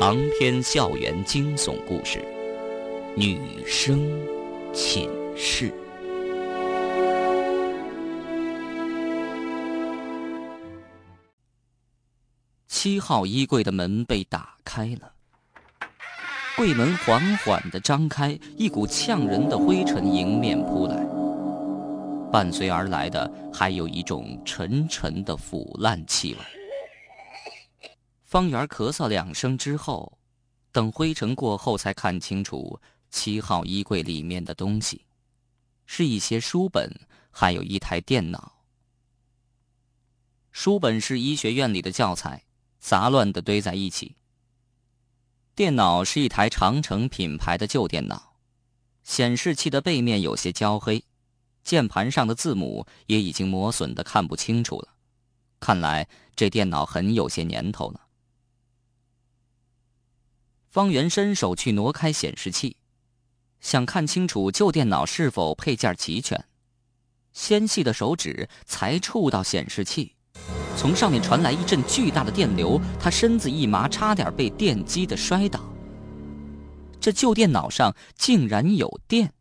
长篇校园惊悚故事，女生寝室。七号衣柜的门被打开了，柜门缓缓的张开，一股呛人的灰尘迎面扑来，伴随而来的还有一种沉沉的腐烂气味。方圆咳嗽两声之后，等灰尘过后，才看清楚七号衣柜里面的东西，是一些书本，还有一台电脑。书本是医学院里的教材，杂乱的堆在一起。电脑是一台长城品牌的旧电脑，显示器的背面有些焦黑，键盘上的字母也已经磨损的看不清楚了。看来这电脑很有些年头了。方圆伸手去挪开显示器，想看清楚旧电脑是否配件齐全。纤细的手指才触到显示器，从上面传来一阵巨大的电流，他身子一麻，差点被电击的摔倒。这旧电脑上竟然有电！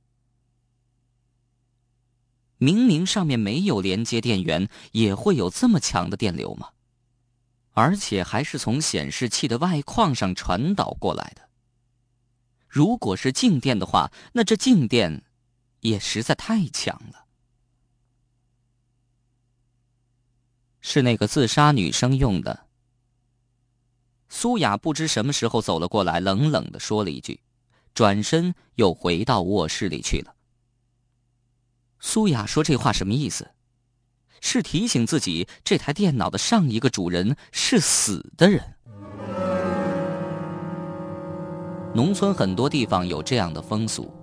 明明上面没有连接电源，也会有这么强的电流吗？而且还是从显示器的外框上传导过来的。如果是静电的话，那这静电也实在太强了。是那个自杀女生用的。苏雅不知什么时候走了过来，冷冷的说了一句，转身又回到卧室里去了。苏雅说这话什么意思？是提醒自己，这台电脑的上一个主人是死的人。农村很多地方有这样的风俗：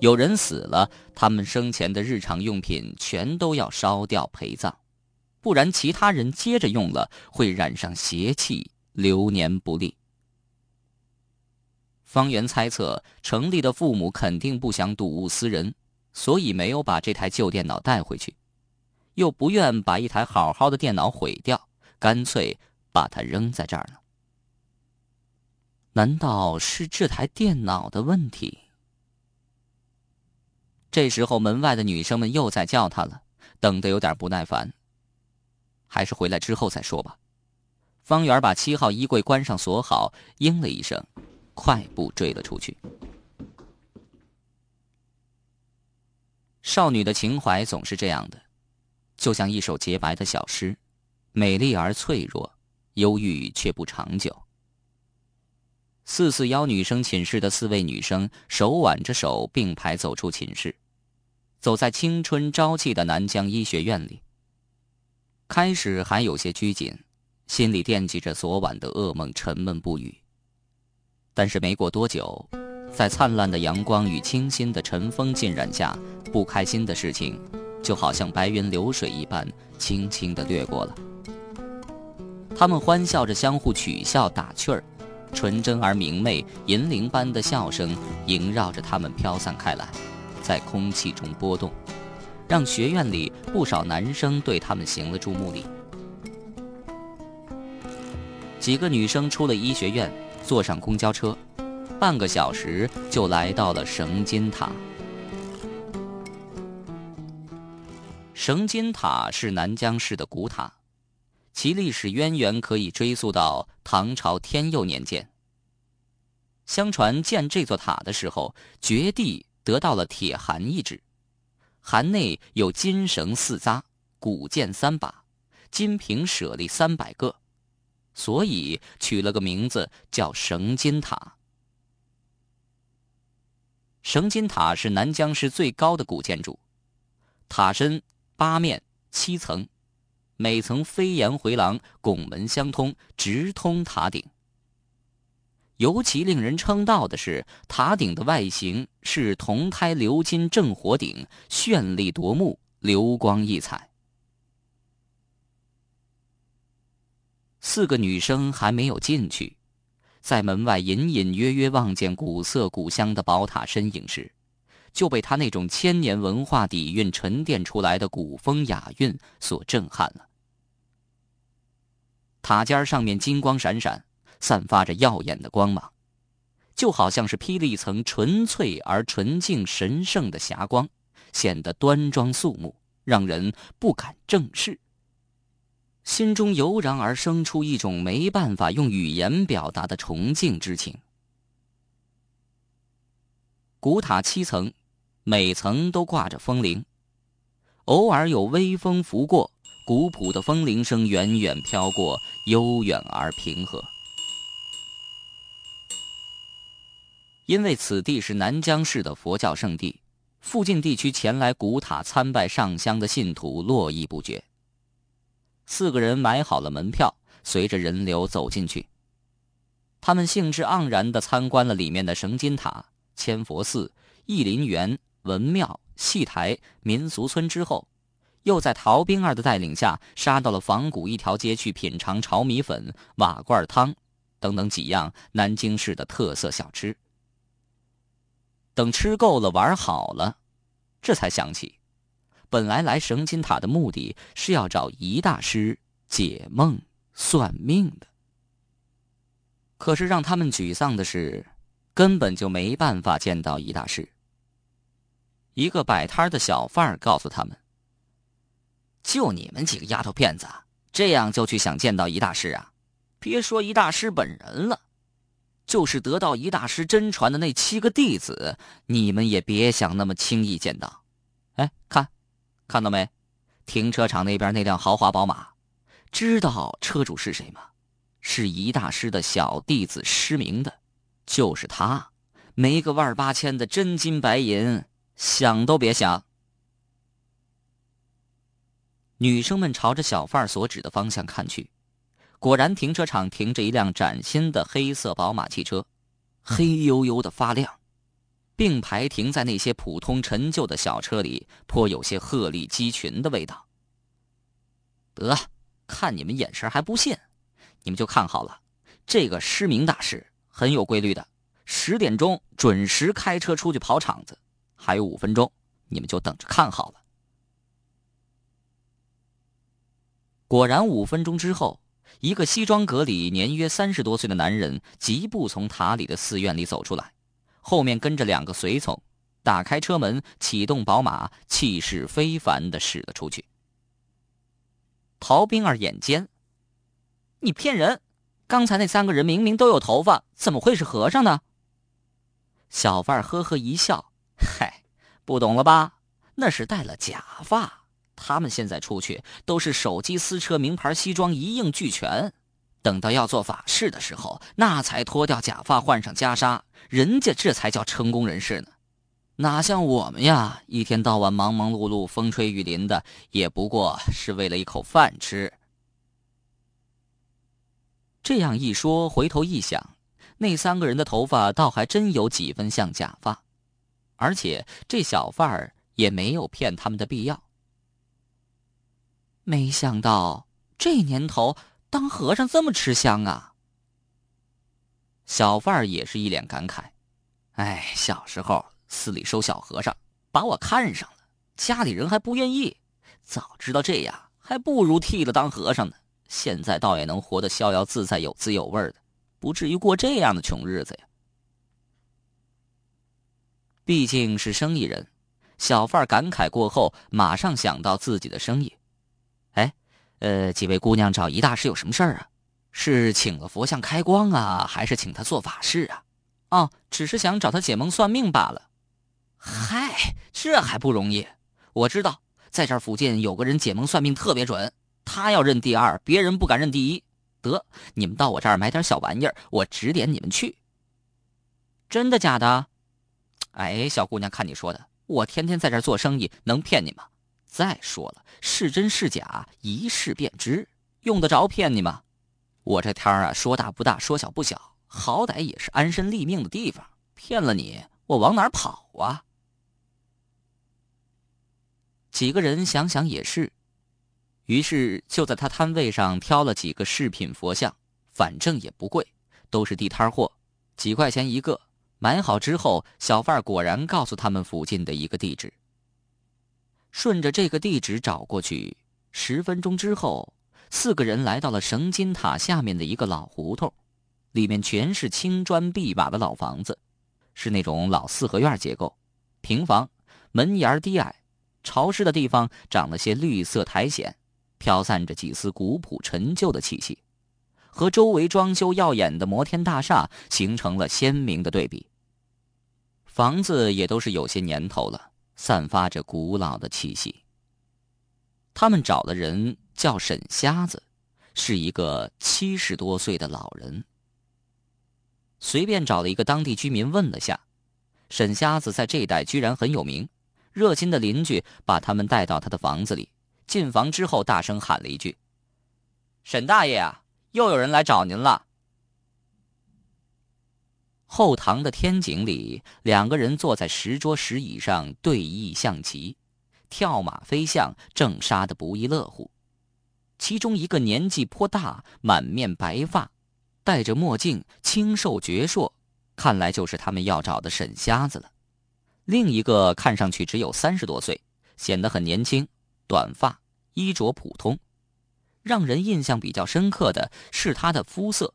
有人死了，他们生前的日常用品全都要烧掉陪葬，不然其他人接着用了，会染上邪气，流年不利。方圆猜测，程丽的父母肯定不想睹物思人，所以没有把这台旧电脑带回去。又不愿把一台好好的电脑毁掉，干脆把它扔在这儿了。难道是这台电脑的问题？这时候，门外的女生们又在叫他了，等得有点不耐烦。还是回来之后再说吧。方圆把七号衣柜关上锁好，应了一声，快步追了出去。少女的情怀总是这样的。就像一首洁白的小诗，美丽而脆弱，忧郁却不长久。四四幺女生寝室的四位女生手挽着手并排走出寝室，走在青春朝气的南疆医学院里。开始还有些拘谨，心里惦记着昨晚的噩梦，沉闷不语。但是没过多久，在灿烂的阳光与清新的晨风浸染下，不开心的事情。就好像白云流水一般，轻轻地掠过了。他们欢笑着，相互取笑打趣儿，纯真而明媚、银铃般的笑声萦绕着他们飘散开来，在空气中波动，让学院里不少男生对他们行了注目礼。几个女生出了医学院，坐上公交车，半个小时就来到了绳金塔。绳金塔是南疆市的古塔，其历史渊源可以追溯到唐朝天佑年间。相传建这座塔的时候，掘地得到了铁函一纸，函内有金绳四扎，古剑三把，金瓶舍利三百个，所以取了个名字叫绳金塔。绳金塔是南疆市最高的古建筑，塔身。八面七层，每层飞檐回廊，拱门相通，直通塔顶。尤其令人称道的是，塔顶的外形是铜胎鎏金正火顶，绚丽夺目，流光溢彩。四个女生还没有进去，在门外隐隐约约望见古色古香的宝塔身影时。就被他那种千年文化底蕴沉淀出来的古风雅韵所震撼了。塔尖上面金光闪闪，散发着耀眼的光芒，就好像是披了一层纯粹而纯净、神圣的霞光，显得端庄肃穆，让人不敢正视。心中油然而生出一种没办法用语言表达的崇敬之情。古塔七层，每层都挂着风铃，偶尔有微风拂过，古朴的风铃声远远飘过，悠远而平和。因为此地是南江市的佛教圣地，附近地区前来古塔参拜上香的信徒络绎不绝。四个人买好了门票，随着人流走进去。他们兴致盎然地参观了里面的绳金塔、千佛寺、义林园、文庙、戏台、民俗村之后，又在陶兵儿的带领下杀到了仿古一条街去品尝炒米粉、瓦罐汤等等几样南京市的特色小吃。等吃够了、玩好了，这才想起。本来来绳金塔的目的是要找仪大师解梦算命的，可是让他们沮丧的是，根本就没办法见到仪大师。一个摆摊的小贩告诉他们：“就你们几个丫头片子，这样就去想见到一大师啊？别说一大师本人了，就是得到一大师真传的那七个弟子，你们也别想那么轻易见到。哎，看。”看到没？停车场那边那辆豪华宝马，知道车主是谁吗？是一大师的小弟子失明的，就是他，没个万八千的真金白银，想都别想。女生们朝着小贩所指的方向看去，果然停车场停着一辆崭新的黑色宝马汽车，黑黝黝的发亮。并排停在那些普通陈旧的小车里，颇有些鹤立鸡群的味道。得，看你们眼神还不信，你们就看好了，这个失明大师很有规律的，十点钟准时开车出去跑场子，还有五分钟，你们就等着看好了。果然，五分钟之后，一个西装革履、年约三十多岁的男人疾步从塔里的寺院里走出来。后面跟着两个随从，打开车门，启动宝马，气势非凡的驶了出去。陶冰儿眼尖，你骗人！刚才那三个人明明都有头发，怎么会是和尚呢？小贩呵呵一笑，嗨，不懂了吧？那是戴了假发。他们现在出去都是手机、私车、名牌西装，一应俱全。等到要做法事的时候，那才脱掉假发，换上袈裟，人家这才叫成功人士呢。哪像我们呀，一天到晚忙忙碌碌、风吹雨淋的，也不过是为了一口饭吃。这样一说，回头一想，那三个人的头发倒还真有几分像假发，而且这小贩儿也没有骗他们的必要。没想到这年头。当和尚这么吃香啊！小贩儿也是一脸感慨：“哎，小时候寺里收小和尚，把我看上了，家里人还不愿意。早知道这样，还不如剃了当和尚呢。现在倒也能活得逍遥自在、有滋有味的，不至于过这样的穷日子呀。毕竟是生意人，小贩感慨过后，马上想到自己的生意。”哎呃，几位姑娘找一大师有什么事儿啊？是请了佛像开光啊，还是请他做法事啊？哦，只是想找他解梦算命罢了。嗨，这还不容易？我知道，在这附近有个人解梦算命特别准，他要认第二，别人不敢认第一。得，你们到我这儿买点小玩意儿，我指点你们去。真的假的？哎，小姑娘，看你说的，我天天在这做生意，能骗你吗？再说了，是真是假，一试便知，用得着骗你吗？我这摊儿啊，说大不大，说小不小，好歹也是安身立命的地方。骗了你，我往哪儿跑啊？几个人想想也是，于是就在他摊位上挑了几个饰品佛像，反正也不贵，都是地摊货，几块钱一个。买好之后，小贩果然告诉他们附近的一个地址。顺着这个地址找过去，十分钟之后，四个人来到了绳金塔下面的一个老胡同。里面全是青砖碧瓦的老房子，是那种老四合院结构，平房，门檐低矮，潮湿的地方长了些绿色苔藓，飘散着几丝古朴陈旧的气息，和周围装修耀眼的摩天大厦形成了鲜明的对比。房子也都是有些年头了，散发着古老的气息。他们找的人叫沈瞎子，是一个七十多岁的老人。随便找了一个当地居民问了下，沈瞎子在这一带居然很有名。热心的邻居把他们带到他的房子里，进房之后大声喊了一句：“沈大爷啊，又有人来找您了。”后堂的天井里，两个人坐在石桌石椅上对弈象棋，跳马飞象，正杀得不亦乐乎。其中一个年纪颇大，满面白发。戴着墨镜，清瘦矍铄，看来就是他们要找的沈瞎子了。另一个看上去只有三十多岁，显得很年轻，短发，衣着普通。让人印象比较深刻的是他的肤色，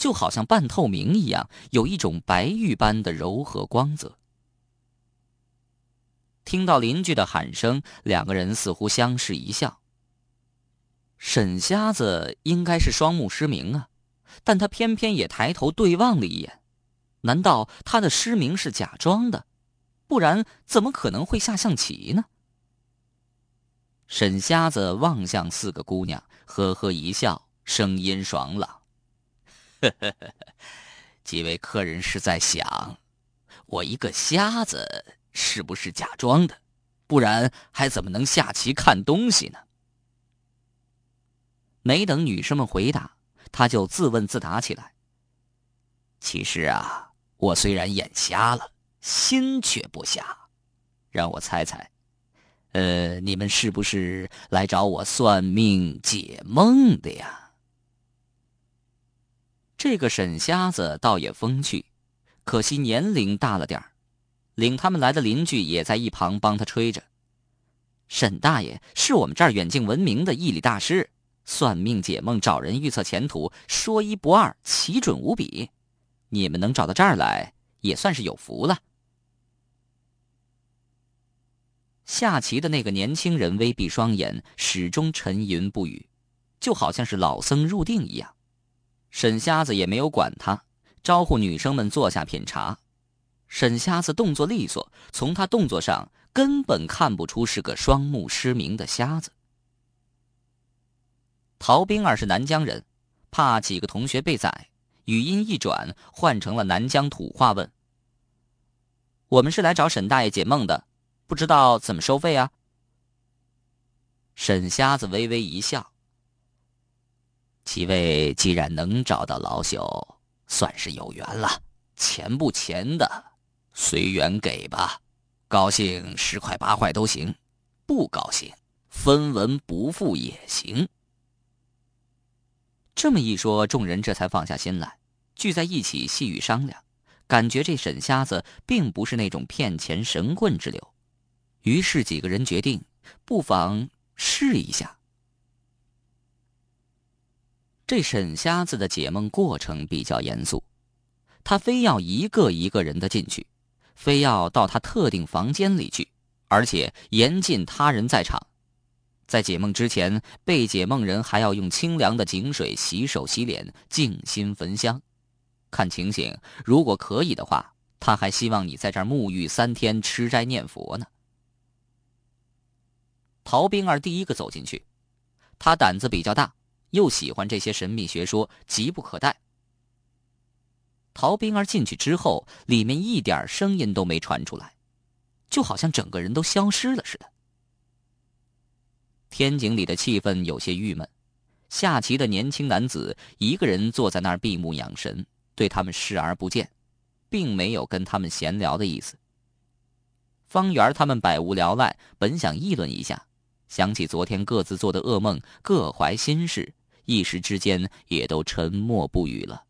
就好像半透明一样，有一种白玉般的柔和光泽。听到邻居的喊声，两个人似乎相视一笑。沈瞎子应该是双目失明啊。但他偏偏也抬头对望了一眼，难道他的失明是假装的？不然怎么可能会下象棋呢？沈瞎子望向四个姑娘，呵呵一笑，声音爽朗：“，呵呵呵几位客人是在想，我一个瞎子是不是假装的？不然还怎么能下棋看东西呢？”没等女生们回答。他就自问自答起来。其实啊，我虽然眼瞎了，心却不瞎。让我猜猜，呃，你们是不是来找我算命解梦的呀？这个沈瞎子倒也风趣，可惜年龄大了点儿。领他们来的邻居也在一旁帮他吹着。沈大爷是我们这儿远近闻名的易理大师。算命解梦、找人预测前途，说一不二，奇准无比。你们能找到这儿来，也算是有福了。下棋的那个年轻人微闭双眼，始终沉吟不语，就好像是老僧入定一样。沈瞎子也没有管他，招呼女生们坐下品茶。沈瞎子动作利索，从他动作上根本看不出是个双目失明的瞎子。陶冰儿是南疆人，怕几个同学被宰，语音一转，换成了南疆土话问：“我们是来找沈大爷解梦的，不知道怎么收费啊？”沈瞎子微微一笑：“几位既然能找到老朽，算是有缘了。钱不钱的，随缘给吧。高兴十块八块都行，不高兴分文不付也行。”这么一说，众人这才放下心来，聚在一起细语商量，感觉这沈瞎子并不是那种骗钱神棍之流，于是几个人决定，不妨试一下。这沈瞎子的解梦过程比较严肃，他非要一个一个人的进去，非要到他特定房间里去，而且严禁他人在场。在解梦之前，被解梦人还要用清凉的井水洗手洗脸，静心焚香。看情形，如果可以的话，他还希望你在这儿沐浴三天，吃斋念佛呢。陶冰儿第一个走进去，他胆子比较大，又喜欢这些神秘学说，急不可待。陶冰儿进去之后，里面一点声音都没传出来，就好像整个人都消失了似的。天井里的气氛有些郁闷，下棋的年轻男子一个人坐在那儿闭目养神，对他们视而不见，并没有跟他们闲聊的意思。方圆他们百无聊赖，本想议论一下，想起昨天各自做的噩梦，各怀心事，一时之间也都沉默不语了。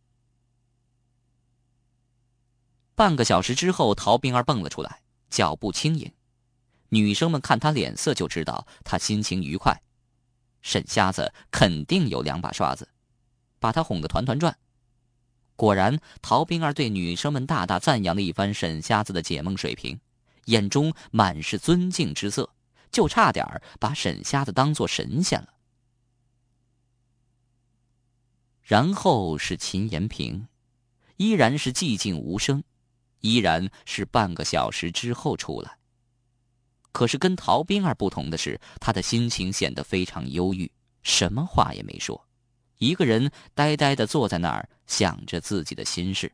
半个小时之后，陶冰儿蹦了出来，脚步轻盈。女生们看他脸色就知道他心情愉快，沈瞎子肯定有两把刷子，把他哄得团团转。果然，陶冰儿对女生们大大赞扬了一番沈瞎子的解梦水平，眼中满是尊敬之色，就差点把沈瞎子当做神仙了。然后是秦延平，依然是寂静无声，依然是半个小时之后出来。可是跟陶冰儿不同的是，他的心情显得非常忧郁，什么话也没说。一个人呆呆的坐在那儿，想着自己的心事，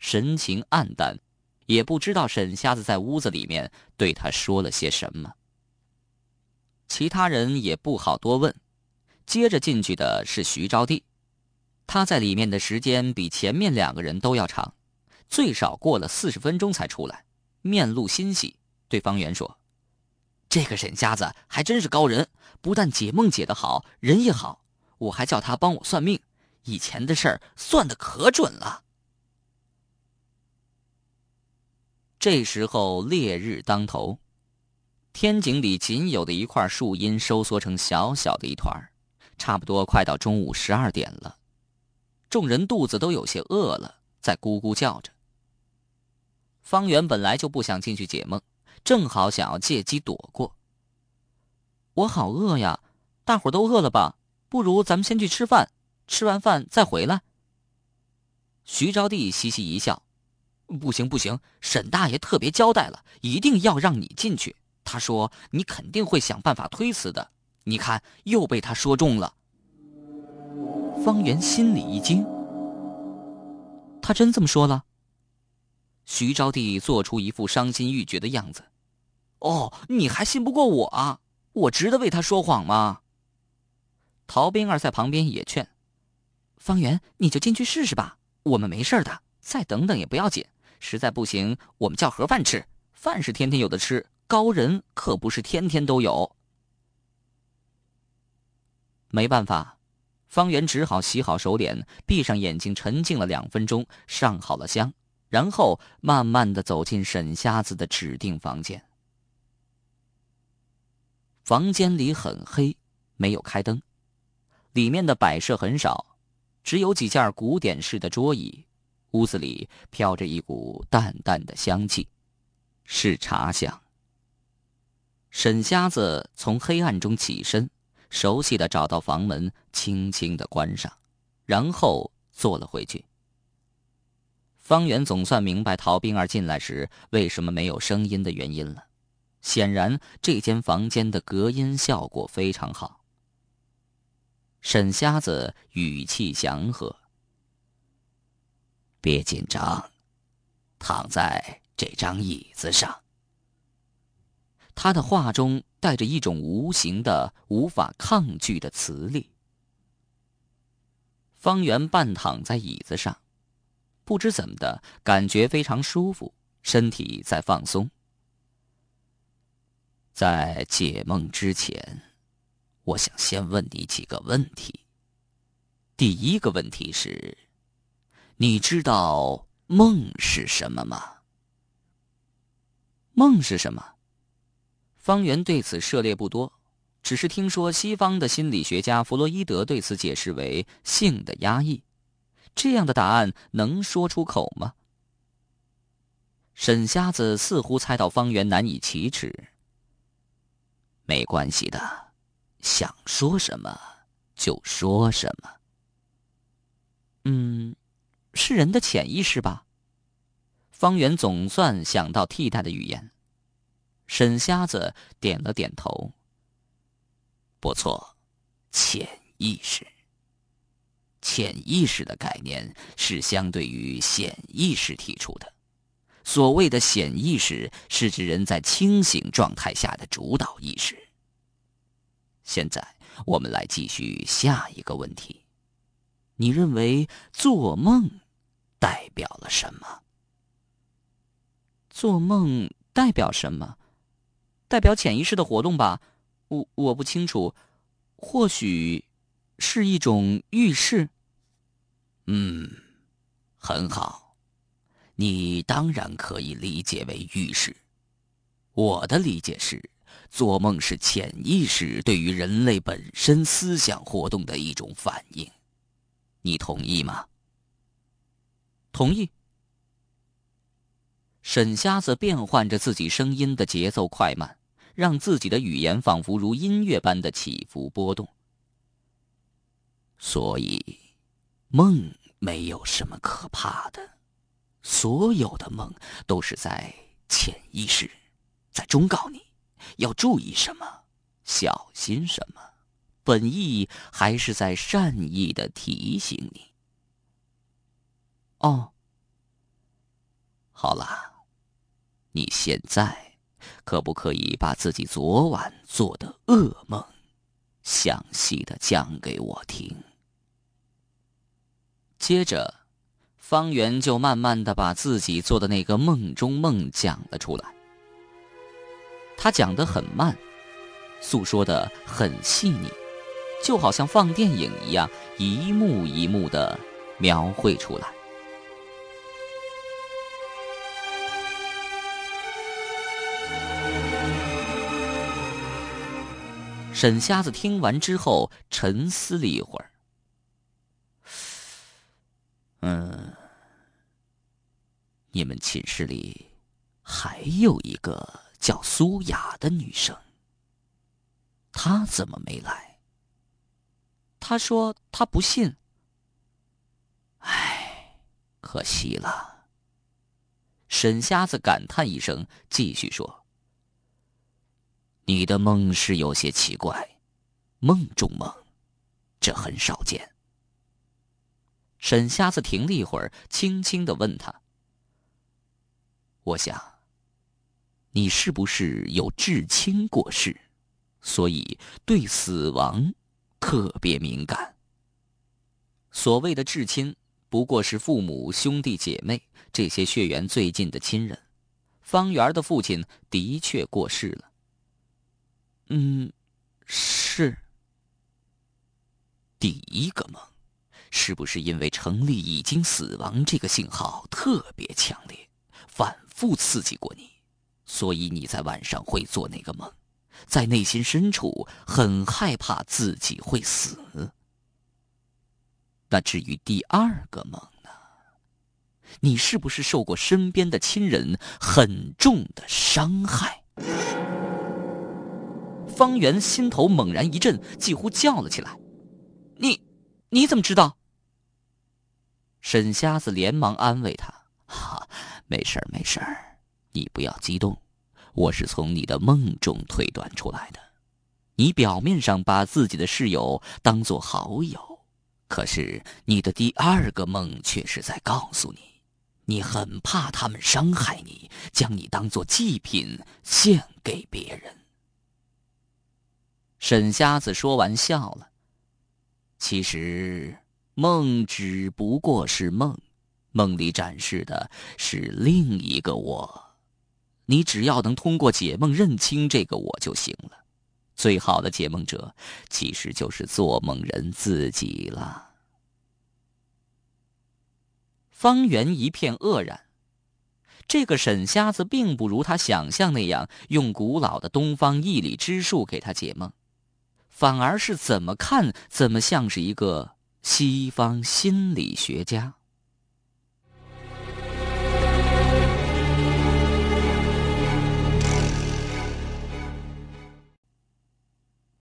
神情黯淡，也不知道沈瞎子在屋子里面对他说了些什么。其他人也不好多问。接着进去的是徐招娣，他在里面的时间比前面两个人都要长，最少过了四十分钟才出来，面露欣喜，对方圆说：“这个沈瞎子还真是高人，不但解梦解得好，人也好。”我还叫他帮我算命，以前的事儿算的可准了。这时候烈日当头，天井里仅有的一块树荫收缩成小小的一团差不多快到中午十二点了，众人肚子都有些饿了，在咕咕叫着。方圆本来就不想进去解梦，正好想要借机躲过。我好饿呀，大伙都饿了吧？不如咱们先去吃饭，吃完饭再回来。徐招娣嘻嘻一笑：“不行不行，沈大爷特别交代了，一定要让你进去。他说你肯定会想办法推辞的。你看，又被他说中了。”方圆心里一惊：“他真这么说了？”徐招娣做出一副伤心欲绝的样子：“哦，你还信不过我啊？我值得为他说谎吗？”陶冰儿在旁边也劝：“方圆，你就进去试试吧，我们没事的，再等等也不要紧。实在不行，我们叫盒饭吃。饭是天天有的吃，高人可不是天天都有。”没办法，方圆只好洗好手脸，闭上眼睛，沉静了两分钟，上好了香，然后慢慢的走进沈瞎子的指定房间。房间里很黑，没有开灯。里面的摆设很少，只有几件古典式的桌椅。屋子里飘着一股淡淡的香气，是茶香。沈瞎子从黑暗中起身，熟悉的找到房门，轻轻的关上，然后坐了回去。方圆总算明白陶冰儿进来时为什么没有声音的原因了。显然，这间房间的隔音效果非常好。沈瞎子语气祥和：“别紧张，躺在这张椅子上。”他的话中带着一种无形的、无法抗拒的磁力。方圆半躺在椅子上，不知怎么的感觉非常舒服，身体在放松。在解梦之前。我想先问你几个问题。第一个问题是，你知道梦是什么吗？梦是什么？方圆对此涉猎不多，只是听说西方的心理学家弗洛伊德对此解释为性的压抑。这样的答案能说出口吗？沈瞎子似乎猜到方圆难以启齿。没关系的。想说什么就说什么。嗯，是人的潜意识吧？方圆总算想到替代的语言。沈瞎子点了点头。不错，潜意识。潜意识的概念是相对于显意识提出的。所谓的显意识，是指人在清醒状态下的主导意识。现在我们来继续下一个问题，你认为做梦代表了什么？做梦代表什么？代表潜意识的活动吧？我我不清楚，或许是一种预示。嗯，很好，你当然可以理解为预示。我的理解是。做梦是潜意识对于人类本身思想活动的一种反应，你同意吗？同意。沈瞎子变换着自己声音的节奏快慢，让自己的语言仿佛如音乐般的起伏波动。所以，梦没有什么可怕的，所有的梦都是在潜意识，在忠告你要注意什么，小心什么，本意还是在善意的提醒你。哦，好了，你现在可不可以把自己昨晚做的噩梦详细的讲给我听？接着，方圆就慢慢的把自己做的那个梦中梦讲了出来。他讲的很慢，诉说的很细腻，就好像放电影一样，一幕一幕的描绘出来。沈瞎子听完之后，沉思了一会儿。嗯，你们寝室里还有一个叫苏雅的女生，她怎么没来？她说她不信。唉，可惜了。沈瞎子感叹一声，继续说。你的梦是有些奇怪，梦中梦，这很少见。沈瞎子停了一会儿，轻轻的问他：“我想，你是不是有至亲过世，所以对死亡特别敏感？所谓的至亲，不过是父母、兄弟姐妹这些血缘最近的亲人。方圆的父亲的确过世了。”嗯，是。第一个梦，是不是因为城里已经死亡这个信号特别强烈，反复刺激过你，所以你在晚上会做那个梦，在内心深处很害怕自己会死。那至于第二个梦呢？你是不是受过身边的亲人很重的伤害？方圆心头猛然一震，几乎叫了起来：“你，你怎么知道？”沈瞎子连忙安慰他：“哈，没事儿，没事儿，你不要激动，我是从你的梦中推断出来的。你表面上把自己的室友当做好友，可是你的第二个梦却是在告诉你，你很怕他们伤害你，将你当做祭品献给别人。”沈瞎子说完笑了。其实梦只不过是梦，梦里展示的是另一个我。你只要能通过解梦认清这个我就行了。最好的解梦者其实就是做梦人自己了。方圆一片愕然，这个沈瞎子并不如他想象那样用古老的东方易理之术给他解梦。反而是怎么看怎么像是一个西方心理学家。